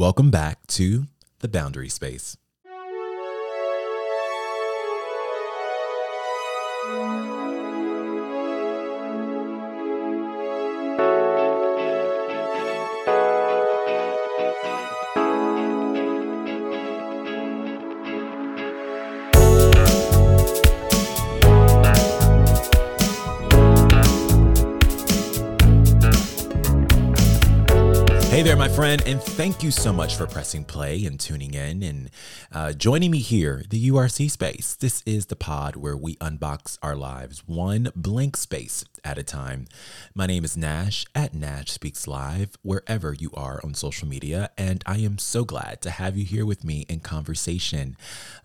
Welcome back to the Boundary Space. Hey there, my friend, and thank you so much for pressing play and tuning in and uh, joining me here, the URC space. This is the pod where we unbox our lives one blank space at a time. My name is Nash at Nash Speaks Live, wherever you are on social media, and I am so glad to have you here with me in conversation.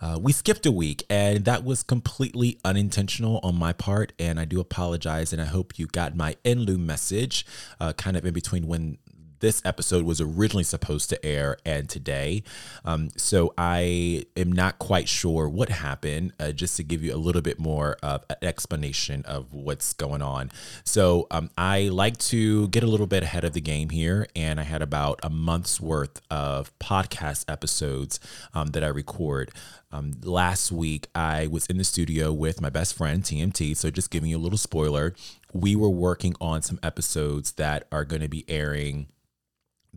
Uh, we skipped a week, and that was completely unintentional on my part, and I do apologize, and I hope you got my Enlu message uh, kind of in between when this episode was originally supposed to air and today. Um, so I am not quite sure what happened, uh, just to give you a little bit more of an explanation of what's going on. So um, I like to get a little bit ahead of the game here, and I had about a month's worth of podcast episodes um, that I record. Um, last week, I was in the studio with my best friend, TMT. So, just giving you a little spoiler, we were working on some episodes that are going to be airing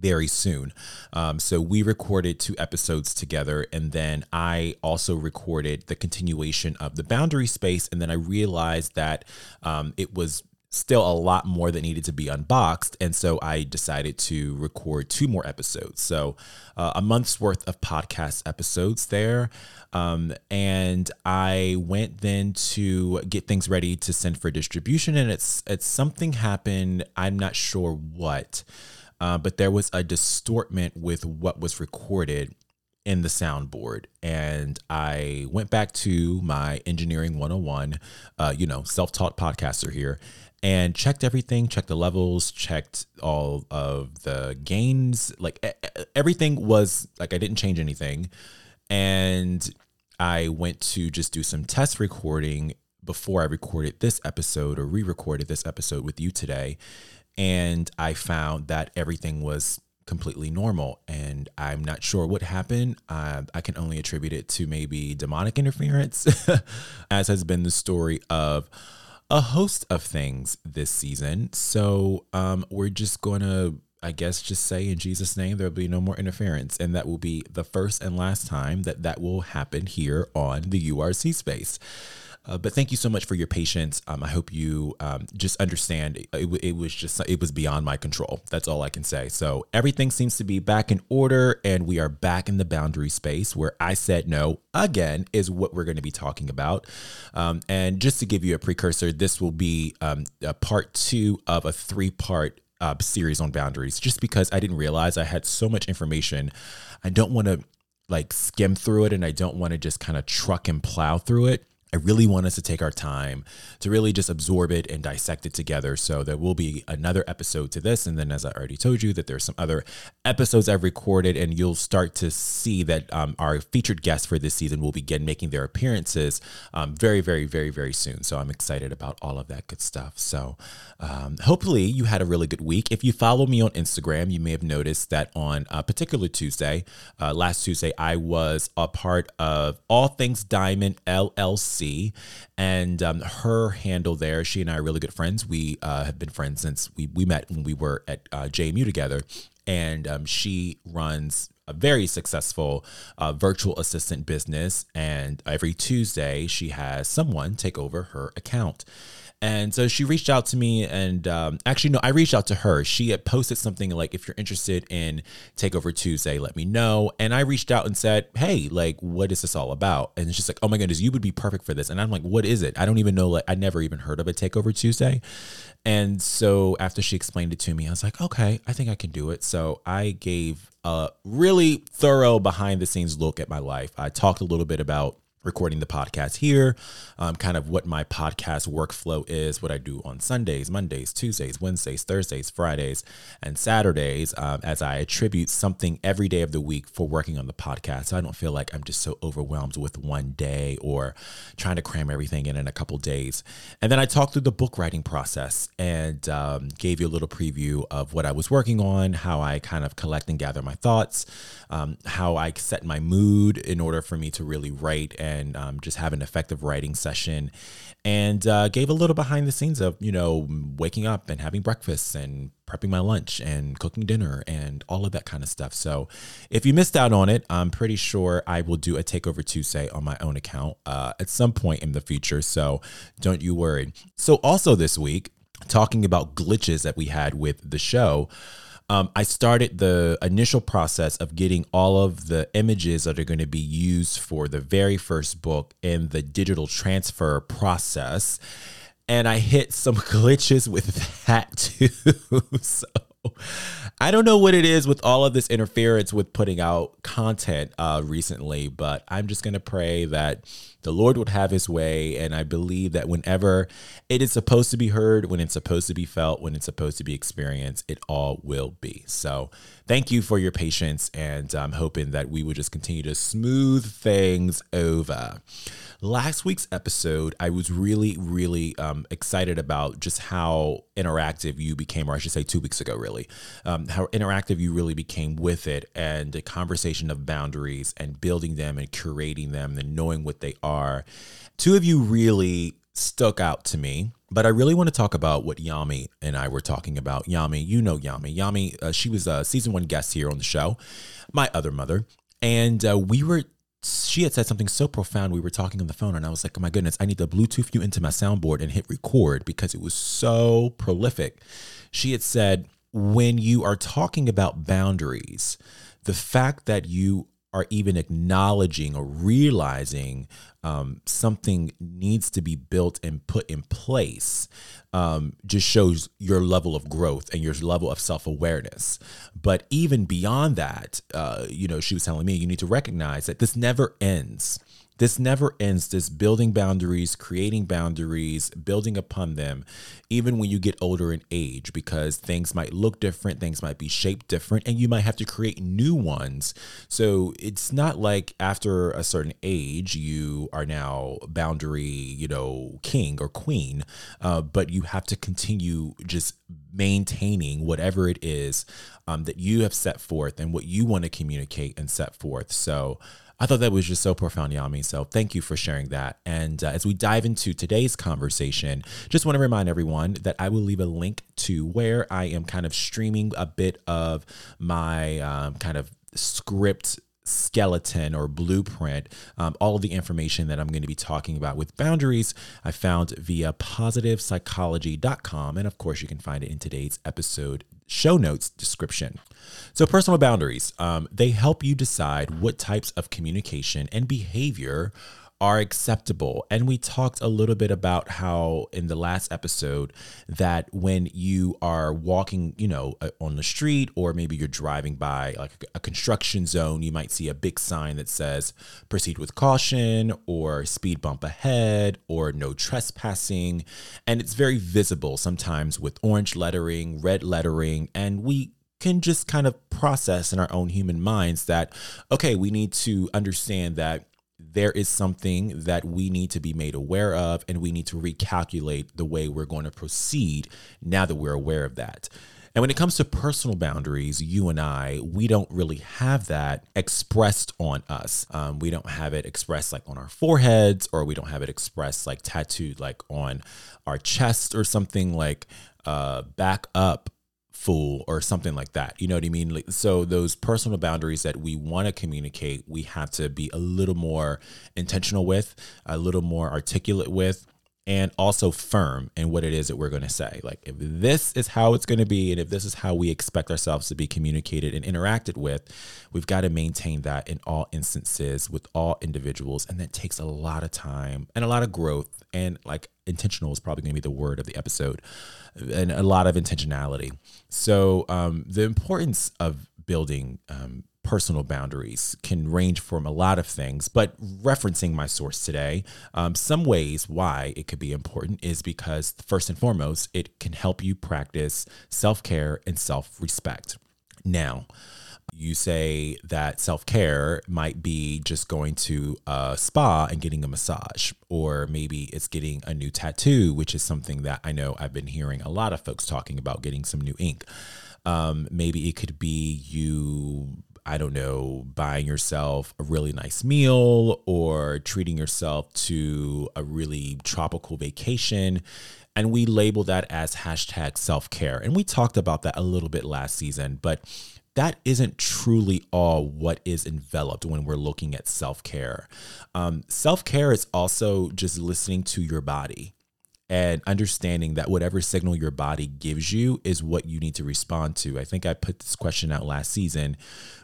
very soon. Um, so we recorded two episodes together, and then I also recorded the continuation of the boundary space. And then I realized that um, it was still a lot more that needed to be unboxed. And so I decided to record two more episodes. So uh, a month's worth of podcast episodes there. Um, and I went then to get things ready to send for distribution. And it's, it's something happened. I'm not sure what uh, but there was a distortment with what was recorded in the soundboard. And I went back to my engineering 101, uh, you know, self taught podcaster here, and checked everything, checked the levels, checked all of the gains. Like everything was like I didn't change anything. And I went to just do some test recording before I recorded this episode or re recorded this episode with you today and I found that everything was completely normal. And I'm not sure what happened. Uh, I can only attribute it to maybe demonic interference, as has been the story of a host of things this season. So um, we're just going to. I guess just say in Jesus' name, there'll be no more interference. And that will be the first and last time that that will happen here on the URC space. Uh, but thank you so much for your patience. Um, I hope you um, just understand it, it, was just, it was beyond my control. That's all I can say. So everything seems to be back in order and we are back in the boundary space where I said no again is what we're going to be talking about. Um, and just to give you a precursor, this will be um, a part two of a three part uh, series on boundaries just because I didn't realize I had so much information. I don't want to like skim through it and I don't want to just kind of truck and plow through it. I really want us to take our time to really just absorb it and dissect it together. So there will be another episode to this. And then, as I already told you, that there's some other episodes I've recorded, and you'll start to see that um, our featured guests for this season will begin making their appearances um, very, very, very, very soon. So I'm excited about all of that good stuff. So um, hopefully you had a really good week. If you follow me on Instagram, you may have noticed that on a particular Tuesday, uh, last Tuesday, I was a part of All Things Dimond LLC and um, her handle there. She and I are really good friends. We uh, have been friends since we we met when we were at uh, JMU together, and um, she runs a very successful uh, virtual assistant business. And every Tuesday, she has someone take over her account. And so she reached out to me, and um, actually, no, I reached out to her. She had posted something like, "If you're interested in Takeover Tuesday, let me know." And I reached out and said, "Hey, like, what is this all about?" And she's like, "Oh my goodness, you would be perfect for this." And I'm like, "What is it?" I don't even know. Like, I never even heard of a Takeover Tuesday. And so after she explained it to me, I was like, "Okay, I think I can do it." So I gave a really thorough behind the scenes look at my life. I talked a little bit about recording the podcast here, um, kind of what my podcast workflow is, what I do on Sundays, Mondays, Tuesdays, Wednesdays, Thursdays, Fridays, and Saturdays, um, as I attribute something every day of the week for working on the podcast. So I don't feel like I'm just so overwhelmed with one day or trying to cram everything in in a couple days. And then I talked through the book writing process and um, gave you a little preview of what I was working on, how I kind of collect and gather my thoughts, um, how I set my mood in order for me to really write and um, just have an effective writing session and uh, gave a little behind the scenes of you know waking up and having breakfast and prepping my lunch and cooking dinner and all of that kind of stuff. So if you missed out on it i'm pretty sure i will do a takeover tuesday on my own account uh, at some point in the future. So don't you worry. So also this week talking about glitches that we had with the show um, I started the initial process of getting all of the images that are going to be used for the very first book in the digital transfer process. And I hit some glitches with that too. so I don't know what it is with all of this interference with putting out content uh, recently, but I'm just going to pray that the Lord would have his way. And I believe that whenever it is supposed to be heard, when it's supposed to be felt, when it's supposed to be experienced, it all will be. So thank you for your patience. And I'm hoping that we would just continue to smooth things over. Last week's episode, I was really, really um, excited about just how interactive you became, or I should say, two weeks ago, really, um, how interactive you really became with it, and the conversation of boundaries and building them and curating them and knowing what they are. Two of you really stuck out to me. But I really want to talk about what Yami and I were talking about. Yami, you know Yami. Yami, uh, she was a season one guest here on the show, my other mother. And uh, we were she had said something so profound. We were talking on the phone, and I was like, oh my goodness, I need to Bluetooth you into my soundboard and hit record because it was so prolific. She had said, when you are talking about boundaries, the fact that you are even acknowledging or realizing um, something needs to be built and put in place um, just shows your level of growth and your level of self awareness. But even beyond that, uh, you know, she was telling me you need to recognize that this never ends this never ends this building boundaries creating boundaries building upon them even when you get older in age because things might look different things might be shaped different and you might have to create new ones. So it's not like after a certain age you are now boundary you know king or queen uh, but you have to continue just maintaining whatever it is um, that you have set forth and what you want to communicate and set forth. So I thought that was just so profound, Yami. So thank you for sharing that. And uh, as we dive into today's conversation, just want to remind everyone that I will leave a link to where I am kind of streaming a bit of my um, kind of script skeleton or blueprint, um, all of the information that I'm going to be talking about with boundaries, I found via positivepsychology.com. And of course, you can find it in today's episode show notes description. So, personal boundaries, um, they help you decide what types of communication and behavior are acceptable. And we talked a little bit about how in the last episode that when you are walking, you know, uh, on the street or maybe you're driving by like a construction zone, you might see a big sign that says proceed with caution or speed bump ahead or no trespassing. And it's very visible sometimes with orange lettering, red lettering, and we can just kind of process in our own human minds that, okay, we need to understand that there is something that we need to be made aware of, and we need to recalculate the way we're going to proceed now that we're aware of that. And when it comes to personal boundaries, you and I, we don't really have that expressed on us. Um, we don't have it expressed like on our foreheads, or we don't have it expressed like tattooed like on our chest or something like uh, back up fool or something like that. You know what I mean? So those personal boundaries that we want to communicate, we have to be a little more intentional with, a little more articulate with, and also firm in what it is that we're going to say. Like if this is how it's going to be and if this is how we expect ourselves to be communicated and interacted with, we've got to maintain that in all instances with all individuals and that takes a lot of time and a lot of growth and like intentional is probably going to be the word of the episode and a lot of intentionality. So, um, the importance of building um, personal boundaries can range from a lot of things, but referencing my source today, um, some ways why it could be important is because, first and foremost, it can help you practice self care and self respect. Now, you say that self care might be just going to a spa and getting a massage, or maybe it's getting a new tattoo, which is something that I know I've been hearing a lot of folks talking about getting some new ink. Um, maybe it could be you, I don't know, buying yourself a really nice meal or treating yourself to a really tropical vacation. And we label that as hashtag self care. And we talked about that a little bit last season, but that isn't truly all what is enveloped when we're looking at self care. Um, self care is also just listening to your body and understanding that whatever signal your body gives you is what you need to respond to. I think I put this question out last season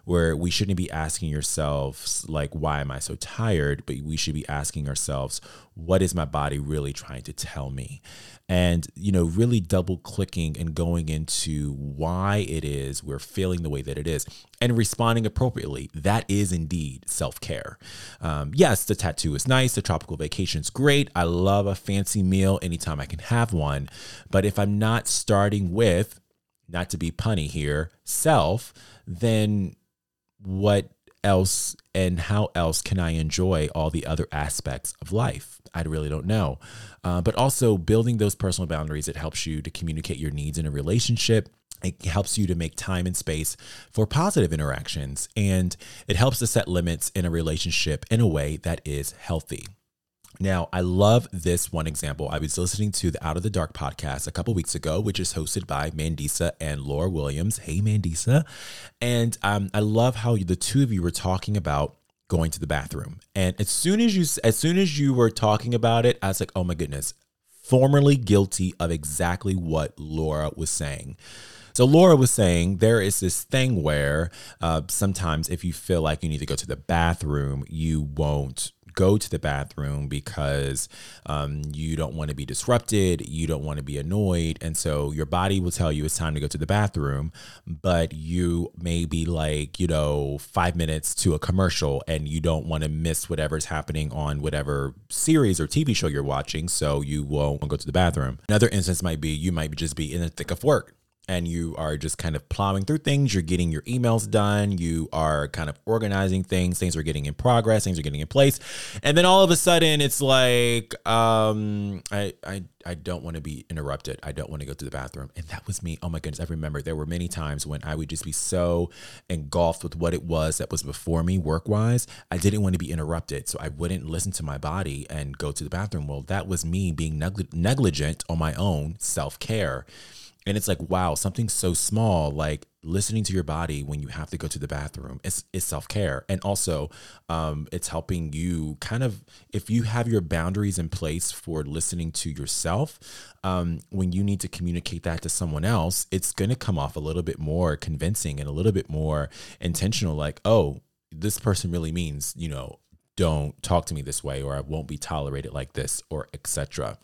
where we shouldn't be asking yourselves, like, why am I so tired? But we should be asking ourselves, what is my body really trying to tell me? and you know really double clicking and going into why it is we're feeling the way that it is and responding appropriately. That is indeed self-care. Um, yes the tattoo is nice. The tropical vacation is great. I love a fancy meal anytime i can have one. But if i'm not starting with not to be punny here self then what else and how else can I enjoy all the other aspects of life? I really don't know. Uh, but also building those personal boundaries, it helps you to communicate your needs in a relationship. It helps you to make time and space for positive interactions, and it helps to set limits in a relationship in a way that is healthy. Now, I love this one example. I was listening to the Out of the Dark podcast a couple weeks ago, which is hosted by Mandisa and Laura Williams. Hey, Mandisa. And um, I love how the two of you were talking about going to the bathroom. And as soon as you as soon as you were talking about it, I was like, "Oh my goodness." Formerly guilty of exactly what Laura was saying. So Laura was saying there is this thing where uh, sometimes if you feel like you need to go to the bathroom, you won't go to the bathroom because um, you don't want to be disrupted, you don't want to be annoyed. And so your body will tell you it's time to go to the bathroom, but you may be like, you know, five minutes to a commercial and you don't want to miss whatever's happening on whatever series or TV show you're watching. So you won't go to the bathroom. Another instance might be you might just be in the thick of work and you are just kind of plowing through things. You're getting your emails done. You are kind of organizing things. Things are getting in progress. Things are getting in place. And then all of a sudden, it's like, um, I, I, I don't want to be interrupted. I don't want to go to the bathroom. And that was me. Oh my goodness. I remember there were many times when I would just be so engulfed with what it was that was before me work wise. I didn't want to be interrupted. So I wouldn't listen to my body and go to the bathroom. Well, that was me being negligent on my own self care and it's like wow something so small like listening to your body when you have to go to the bathroom is, is self-care. And also um, it's helping you kind of if you have your boundaries in place for listening to yourself um, when you need to communicate that to someone else it's going to come off a little bit more convincing and a little bit more intentional like oh this person really means you know don't talk to me this way or i won't be tolerated like this or etc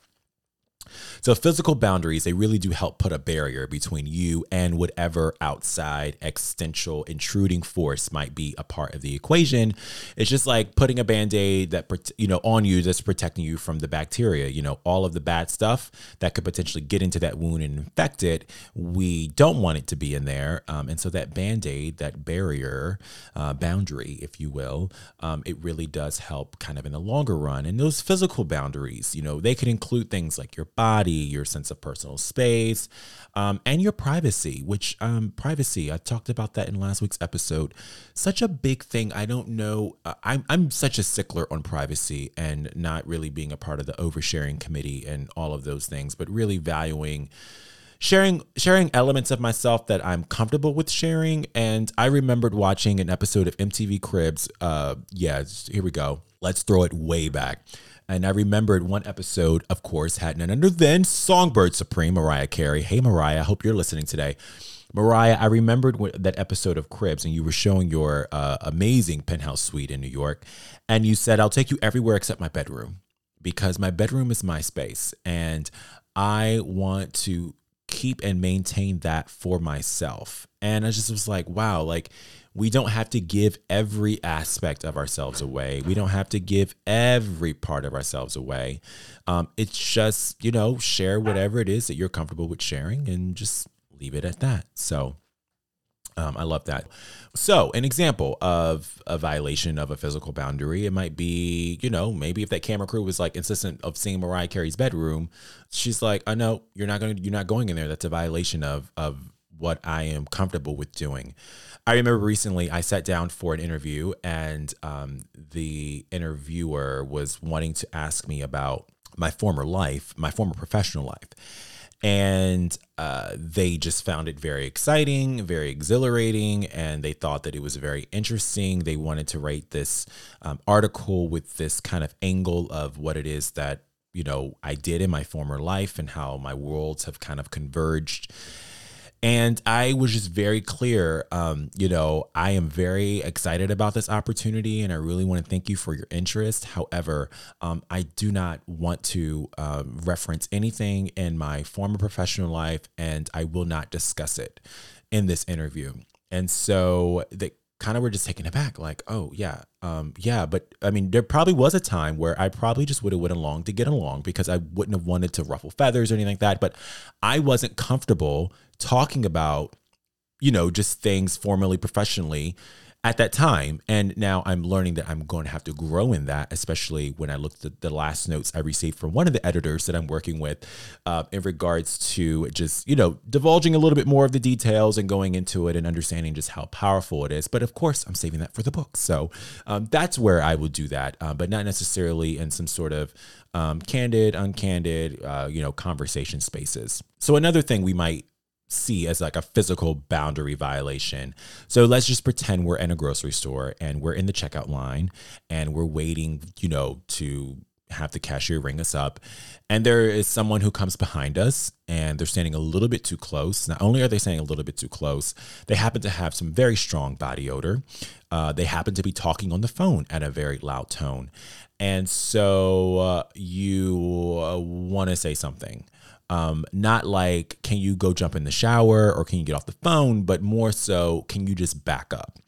so, physical boundaries, they really do help put a barrier between you and whatever outside existential intruding force might be a part of the equation. It's just like putting a band-aid that you know on you that's protecting you from the bacteria, you know, all of the bad stuff that could potentially get into that wound and infect it. We don't want it to be in there. Um, and so that band-aid, that barrier, uh, boundary, if you will, um, it really does help kind of in the longer run. And those physical boundaries, you know, they could include things like your body, your sense of personal space, um, and your privacy, which um, privacy, I talked about that in last week's episode. Such a big thing. I don't know. Uh, I'm, I'm such a stickler on privacy and not really being a part of the oversharing committee and all of those things, but really valuing sharing sharing elements of myself that I'm comfortable with sharing. And I remembered watching an episode of MTV Cribs. Uh, yeah, here we go. Let's throw it way back. And I remembered one episode, of course, had none under then Songbird Supreme, Mariah Carey. Hey, Mariah, I hope you're listening today. Mariah, I remembered that episode of Cribs, and you were showing your uh, amazing penthouse suite in New York. And you said, I'll take you everywhere except my bedroom because my bedroom is my space. And I want to keep and maintain that for myself. And I just was like, wow, like we don't have to give every aspect of ourselves away. We don't have to give every part of ourselves away. Um, it's just, you know, share whatever it is that you're comfortable with sharing and just leave it at that. So, um, I love that. So, an example of a violation of a physical boundary, it might be, you know, maybe if that camera crew was like insistent of seeing Mariah Carey's bedroom, she's like, "I know you're not going you're not going in there. That's a violation of of what I am comfortable with doing." I remember recently I sat down for an interview, and um, the interviewer was wanting to ask me about my former life, my former professional life and uh, they just found it very exciting, very exhilarating, and they thought that it was very interesting. They wanted to write this um, article with this kind of angle of what it is that you know I did in my former life and how my worlds have kind of converged and I was just very clear, um, you know, I am very excited about this opportunity and I really want to thank you for your interest. However, um, I do not want to uh, reference anything in my former professional life and I will not discuss it in this interview. And so they kind of were just taken aback, like, oh, yeah, um, yeah. But I mean, there probably was a time where I probably just would have went along to get along because I wouldn't have wanted to ruffle feathers or anything like that. But I wasn't comfortable talking about, you know, just things formally, professionally at that time. And now I'm learning that I'm going to have to grow in that, especially when I looked at the last notes I received from one of the editors that I'm working with uh, in regards to just, you know, divulging a little bit more of the details and going into it and understanding just how powerful it is. But of course, I'm saving that for the book. So um, that's where I will do that, uh, but not necessarily in some sort of um, candid, uncandid, uh, you know, conversation spaces. So another thing we might see as like a physical boundary violation. So let's just pretend we're in a grocery store and we're in the checkout line and we're waiting, you know, to have the cashier ring us up. And there is someone who comes behind us and they're standing a little bit too close. Not only are they standing a little bit too close, they happen to have some very strong body odor. Uh, they happen to be talking on the phone at a very loud tone. And so uh, you uh, want to say something. Um, not like, can you go jump in the shower or can you get off the phone, but more so, can you just back up?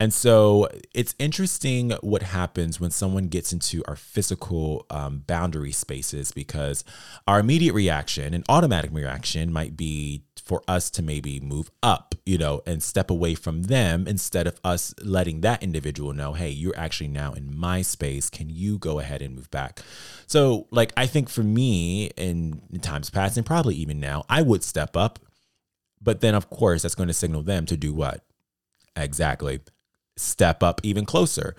And so it's interesting what happens when someone gets into our physical um, boundary spaces because our immediate reaction an automatic reaction might be for us to maybe move up, you know, and step away from them instead of us letting that individual know, hey, you're actually now in my space. Can you go ahead and move back? So, like, I think for me in, in times past and probably even now, I would step up. But then, of course, that's going to signal them to do what? Exactly. Step up even closer.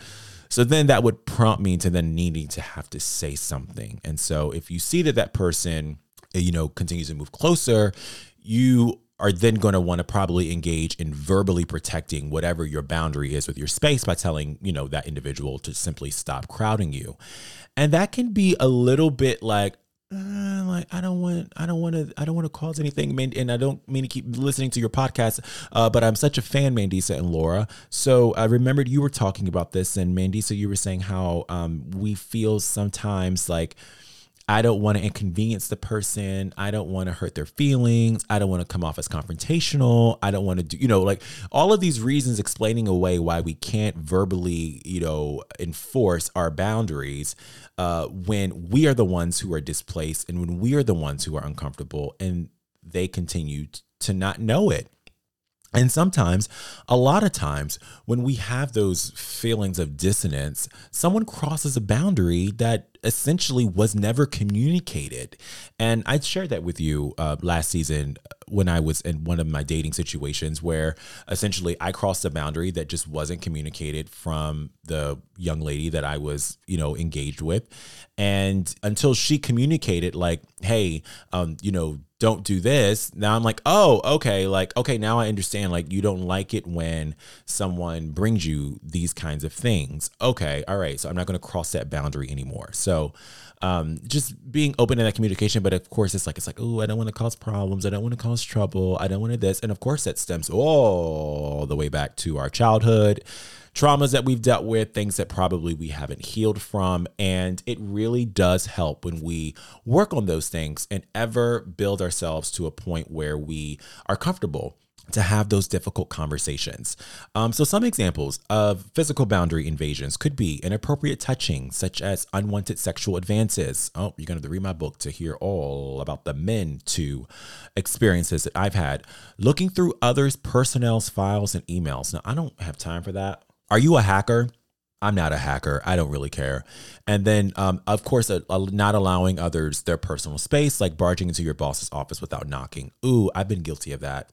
So then that would prompt me to then needing to have to say something. And so if you see that that person, you know, continues to move closer, you are then going to want to probably engage in verbally protecting whatever your boundary is with your space by telling, you know, that individual to simply stop crowding you. And that can be a little bit like, uh, like I don't want, I don't want to, I don't want to cause anything, and I don't mean to keep listening to your podcast, uh, but I'm such a fan, Mandisa and Laura. So I remembered you were talking about this, and Mandisa, you were saying how um, we feel sometimes like I don't want to inconvenience the person. I don't want to hurt their feelings. I don't want to come off as confrontational. I don't want to do, you know, like all of these reasons explaining away why we can't verbally, you know, enforce our boundaries uh, when we are the ones who are displaced and when we are the ones who are uncomfortable and they continue to not know it. And sometimes, a lot of times, when we have those feelings of dissonance, someone crosses a boundary that essentially was never communicated. And I shared that with you uh, last season when I was in one of my dating situations where essentially I crossed a boundary that just wasn't communicated from the young lady that I was, you know, engaged with. And until she communicated, like, hey, um, you know, don't do this. Now I'm like, oh, okay. Like, okay, now I understand. Like, you don't like it when someone brings you these kinds of things. Okay, all right. So I'm not going to cross that boundary anymore. So, um, just being open in that communication. But of course, it's like, it's like, oh, I don't want to cause problems. I don't want to cause trouble. I don't want to this. And of course, that stems all the way back to our childhood traumas that we've dealt with, things that probably we haven't healed from. And it really does help when we work on those things and ever build ourselves to a point where we are comfortable to have those difficult conversations. Um, so, some examples of physical boundary invasions could be inappropriate touching, such as unwanted sexual advances. Oh, you're going to have to read my book to hear all about the men to experiences that I've had. Looking through others' personnel's files and emails. Now, I don't have time for that. Are you a hacker? I'm not a hacker. I don't really care. And then, um, of course, not allowing others their personal space, like barging into your boss's office without knocking. Ooh, I've been guilty of that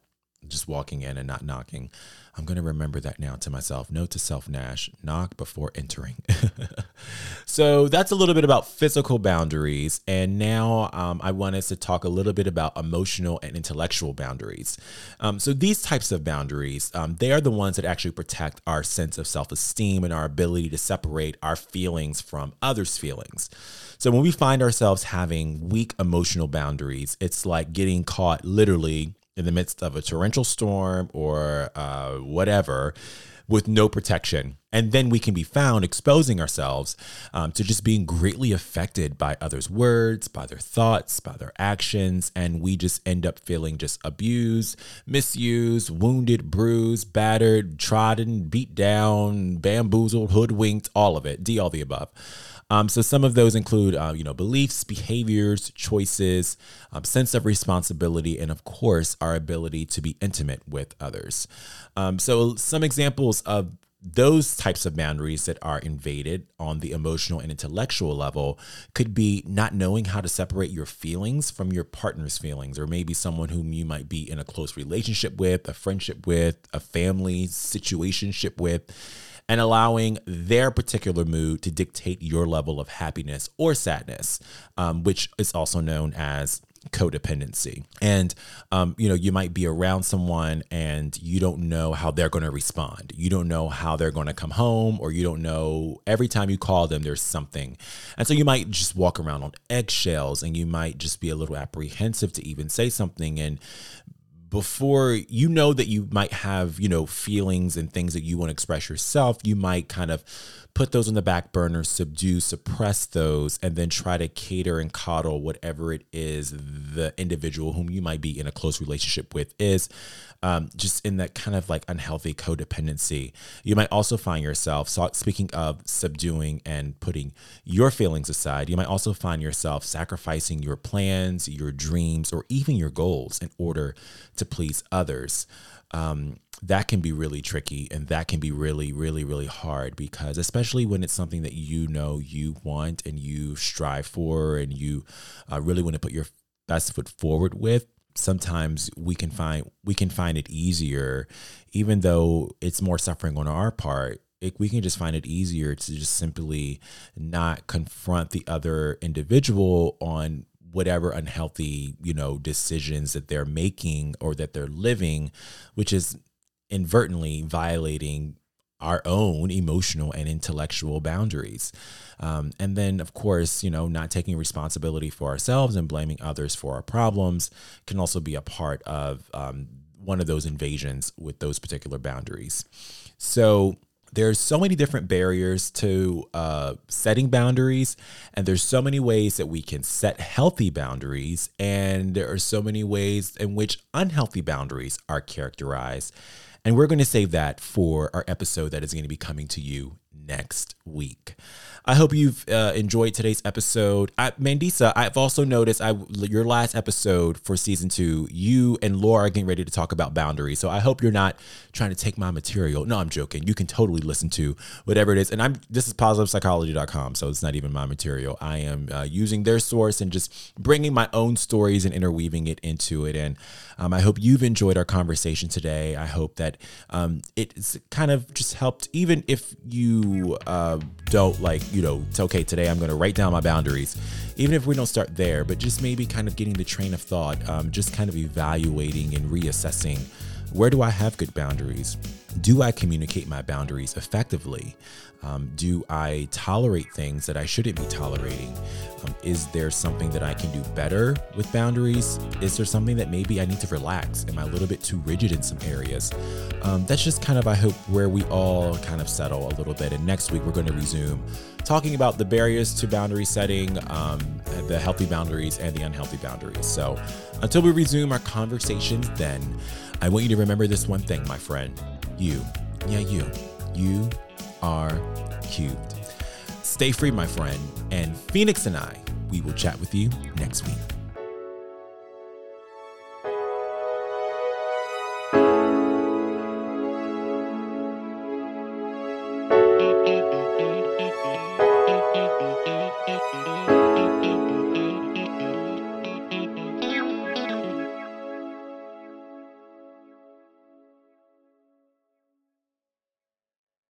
just walking in and not knocking. I'm going to remember that now to myself. Note to self, Nash, knock before entering. so that's a little bit about physical boundaries. And now um, I want us to talk a little bit about emotional and intellectual boundaries. Um, so these types of boundaries, um, they are the ones that actually protect our sense of self esteem and our ability to separate our feelings from others' feelings. So when we find ourselves having weak emotional boundaries, it's like getting caught literally in the midst of a torrential storm or uh, whatever with no protection. And then we can be found exposing ourselves um, to just being greatly affected by others' words, by their thoughts, by their actions. And we just end up feeling just abused, misused, wounded, bruised, battered, trodden, beat down, bamboozled, hoodwinked, all of it. D, all the above. Um, so some of those include, uh, you know, beliefs, behaviors, choices, um, sense of responsibility, and of course, our ability to be intimate with others. Um, so some examples of those types of boundaries that are invaded on the emotional and intellectual level could be not knowing how to separate your feelings from your partner's feelings, or maybe someone whom you might be in a close relationship with, a friendship with, a family situationship with and allowing their particular mood to dictate your level of happiness or sadness, um, which is also known as codependency. And, um, you know, you might be around someone and you don't know how they're going to respond. You don't know how they're going to come home, or you don't know every time you call them, there's something. And so you might just walk around on eggshells and you might just be a little apprehensive to even say something. And before you know that you might have, you know, feelings and things that you want to express yourself, you might kind of put those on the back burner, subdue, suppress those, and then try to cater and coddle whatever it is the individual whom you might be in a close relationship with is um, just in that kind of like unhealthy codependency. You might also find yourself, so speaking of subduing and putting your feelings aside, you might also find yourself sacrificing your plans, your dreams, or even your goals in order to please others. Um, that can be really tricky and that can be really really really hard because especially when it's something that you know you want and you strive for and you uh, really want to put your best foot forward with sometimes we can find we can find it easier. Even though it's more suffering on our part it, we can just find it easier to just simply not confront the other individual on whatever unhealthy you know decisions that they're making or that they're living which is inadvertently violating our own emotional and intellectual boundaries. Um, and then, of course, you know, not taking responsibility for ourselves and blaming others for our problems can also be a part of um, one of those invasions with those particular boundaries. So, there's so many different barriers to uh, setting boundaries and there's so many ways that we can set healthy boundaries and there are so many ways in which unhealthy boundaries are characterized. And we're going to save that for our episode that is going to be coming to you next week. I hope you've uh, enjoyed today's episode. I, Mandisa, I've also noticed I your last episode for season two, you and Laura are getting ready to talk about boundaries. So I hope you're not trying to take my material. No, I'm joking. You can totally listen to whatever it is. And I'm this is positivepsychology.com, so it's not even my material. I am uh, using their source and just bringing my own stories and interweaving it into it. And um, I hope you've enjoyed our conversation today. I hope that um, it's kind of just helped, even if you uh, don't like you know, it's okay, today I'm going to write down my boundaries. Even if we don't start there, but just maybe kind of getting the train of thought, um, just kind of evaluating and reassessing where do I have good boundaries? Do I communicate my boundaries effectively? Um, do I tolerate things that I shouldn't be tolerating? Um, is there something that I can do better with boundaries? Is there something that maybe I need to relax? Am I a little bit too rigid in some areas? Um, that's just kind of, I hope, where we all kind of settle a little bit. And next week, we're going to resume talking about the barriers to boundary setting, um, the healthy boundaries, and the unhealthy boundaries. So until we resume our conversations, then I want you to remember this one thing, my friend. You, yeah, you, you are cubed. Stay free, my friend. And Phoenix and I, we will chat with you next week.